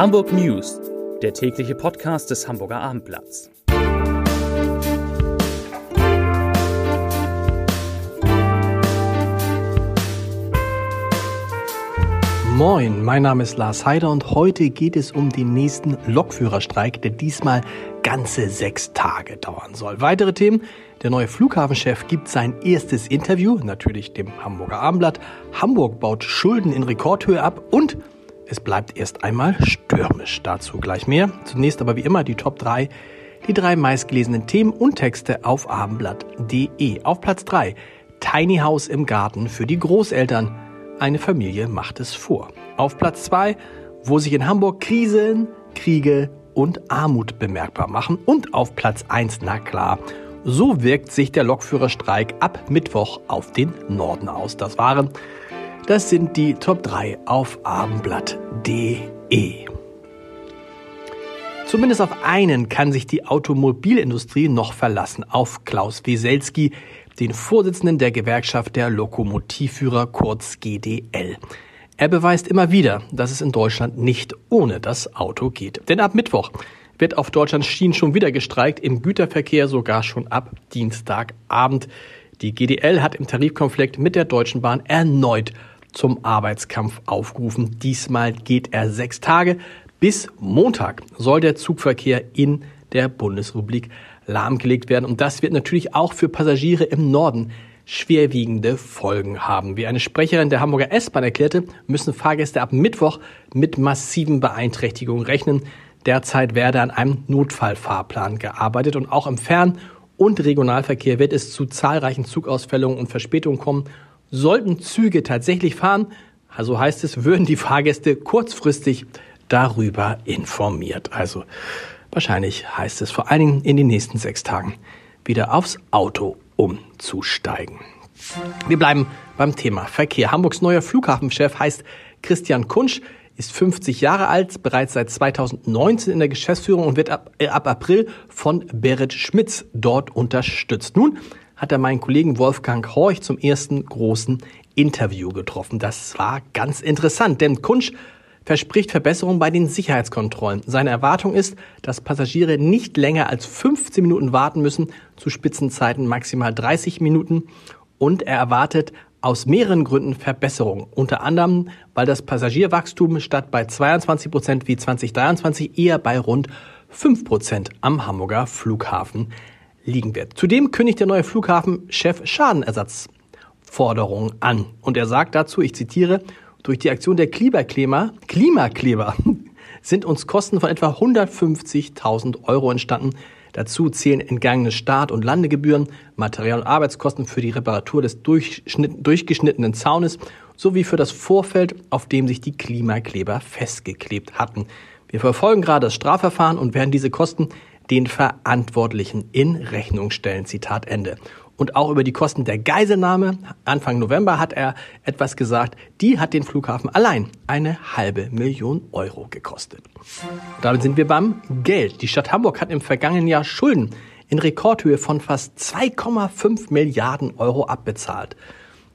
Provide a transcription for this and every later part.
Hamburg News, der tägliche Podcast des Hamburger Abendblatts. Moin, mein Name ist Lars Heider und heute geht es um den nächsten Lokführerstreik, der diesmal ganze sechs Tage dauern soll. Weitere Themen. Der neue Flughafenchef gibt sein erstes Interview, natürlich dem Hamburger Abendblatt. Hamburg baut Schulden in Rekordhöhe ab und es bleibt erst einmal stürmisch. Dazu gleich mehr. Zunächst aber wie immer die Top 3, die drei meistgelesenen Themen und Texte auf abendblatt.de. Auf Platz 3 Tiny House im Garten für die Großeltern. Eine Familie macht es vor. Auf Platz 2, wo sich in Hamburg Krisen, Kriege und Armut bemerkbar machen. Und auf Platz 1, na klar, so wirkt sich der Lokführerstreik ab Mittwoch auf den Norden aus. Das waren das sind die Top 3 auf abendblatt.de. Zumindest auf einen kann sich die Automobilindustrie noch verlassen, auf Klaus Wieselski, den Vorsitzenden der Gewerkschaft der Lokomotivführer kurz GDL. Er beweist immer wieder, dass es in Deutschland nicht ohne das Auto geht. Denn ab Mittwoch wird auf Deutschlands Schienen schon wieder gestreikt, im Güterverkehr sogar schon ab Dienstagabend. Die GDL hat im Tarifkonflikt mit der Deutschen Bahn erneut zum Arbeitskampf aufgerufen. Diesmal geht er sechs Tage. Bis Montag soll der Zugverkehr in der Bundesrepublik lahmgelegt werden. Und das wird natürlich auch für Passagiere im Norden schwerwiegende Folgen haben. Wie eine Sprecherin der Hamburger S-Bahn erklärte, müssen Fahrgäste ab Mittwoch mit massiven Beeinträchtigungen rechnen. Derzeit werde an einem Notfallfahrplan gearbeitet und auch im Fern- und Regionalverkehr wird es zu zahlreichen Zugausfällungen und Verspätungen kommen Sollten Züge tatsächlich fahren, also heißt es, würden die Fahrgäste kurzfristig darüber informiert. Also wahrscheinlich heißt es vor allen Dingen in den nächsten sechs Tagen wieder aufs Auto umzusteigen. Wir bleiben beim Thema Verkehr. Hamburgs neuer Flughafenchef heißt Christian Kunsch, ist 50 Jahre alt, bereits seit 2019 in der Geschäftsführung und wird ab, äh, ab April von Berit Schmitz dort unterstützt. Nun hat er meinen Kollegen Wolfgang Horch zum ersten großen Interview getroffen. Das war ganz interessant, denn Kunsch verspricht Verbesserungen bei den Sicherheitskontrollen. Seine Erwartung ist, dass Passagiere nicht länger als 15 Minuten warten müssen, zu Spitzenzeiten maximal 30 Minuten. Und er erwartet aus mehreren Gründen Verbesserungen. Unter anderem, weil das Passagierwachstum statt bei 22 Prozent wie 2023 eher bei rund 5 Prozent am Hamburger Flughafen liegen wird. Zudem kündigt der neue Flughafenchef Schadenersatzforderungen an. Und er sagt dazu, ich zitiere, durch die Aktion der Klimakleber, Klimakleber sind uns Kosten von etwa 150.000 Euro entstanden. Dazu zählen entgangene Start- und Landegebühren, Material- und Arbeitskosten für die Reparatur des durchgeschnittenen Zaunes sowie für das Vorfeld, auf dem sich die Klimakleber festgeklebt hatten. Wir verfolgen gerade das Strafverfahren und werden diese Kosten den Verantwortlichen in Rechnung stellen. Zitat Ende. Und auch über die Kosten der Geiselnahme. Anfang November hat er etwas gesagt. Die hat den Flughafen allein eine halbe Million Euro gekostet. Damit sind wir beim Geld. Die Stadt Hamburg hat im vergangenen Jahr Schulden in Rekordhöhe von fast 2,5 Milliarden Euro abbezahlt.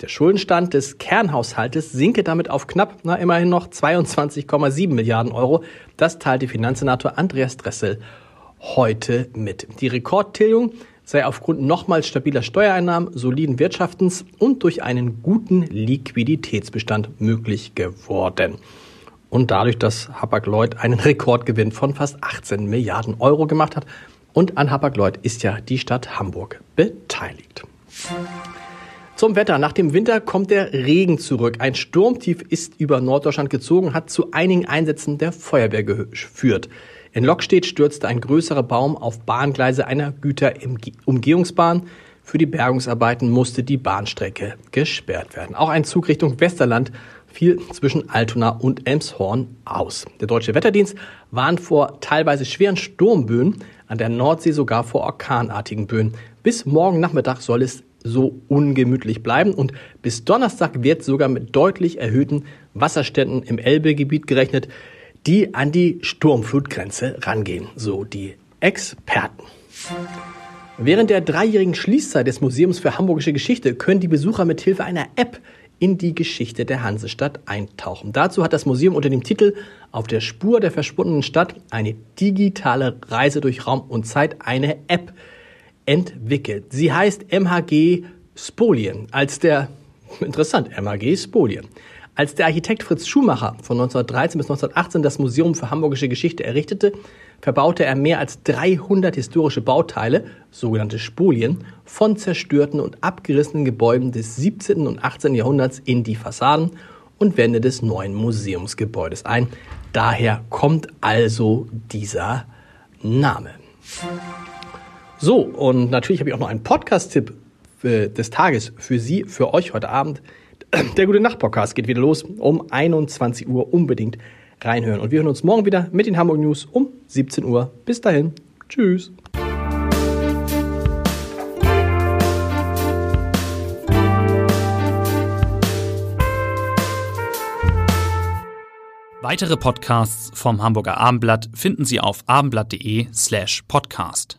Der Schuldenstand des Kernhaushaltes sinke damit auf knapp, na immerhin noch 22,7 Milliarden Euro. Das teilte Finanzsenator Andreas Dressel heute mit. Die Rekordtilgung sei aufgrund nochmals stabiler Steuereinnahmen, soliden Wirtschaftens und durch einen guten Liquiditätsbestand möglich geworden. Und dadurch, dass Hapag-Lloyd einen Rekordgewinn von fast 18 Milliarden Euro gemacht hat. Und an Hapag-Lloyd ist ja die Stadt Hamburg beteiligt. Zum Wetter. Nach dem Winter kommt der Regen zurück. Ein Sturmtief ist über Norddeutschland gezogen, hat zu einigen Einsätzen der Feuerwehr geführt. In Lokstedt stürzte ein größerer Baum auf Bahngleise einer Güterumgehungsbahn. Für die Bergungsarbeiten musste die Bahnstrecke gesperrt werden. Auch ein Zug Richtung Westerland fiel zwischen Altona und Elmshorn aus. Der Deutsche Wetterdienst warnt vor teilweise schweren Sturmböen, an der Nordsee sogar vor orkanartigen Böen. Bis morgen Nachmittag soll es so ungemütlich bleiben und bis Donnerstag wird sogar mit deutlich erhöhten Wasserständen im Elbegebiet gerechnet die an die Sturmflutgrenze rangehen, so die Experten. Während der dreijährigen Schließzeit des Museums für Hamburgische Geschichte können die Besucher mit Hilfe einer App in die Geschichte der Hansestadt eintauchen. Dazu hat das Museum unter dem Titel Auf der Spur der verschwundenen Stadt eine digitale Reise durch Raum und Zeit eine App entwickelt. Sie heißt MHG Spolien. Als der, interessant, MHG Spolien. Als der Architekt Fritz Schumacher von 1913 bis 1918 das Museum für Hamburgische Geschichte errichtete, verbaute er mehr als 300 historische Bauteile, sogenannte Spolien, von zerstörten und abgerissenen Gebäuden des 17. und 18. Jahrhunderts in die Fassaden und Wände des neuen Museumsgebäudes ein. Daher kommt also dieser Name. So, und natürlich habe ich auch noch einen Podcast-Tipp äh, des Tages für Sie, für euch heute Abend. Der gute Nacht-Podcast geht wieder los um 21 Uhr. Unbedingt reinhören. Und wir hören uns morgen wieder mit den Hamburg News um 17 Uhr. Bis dahin. Tschüss. Weitere Podcasts vom Hamburger Abendblatt finden Sie auf abendblatt.de slash podcast.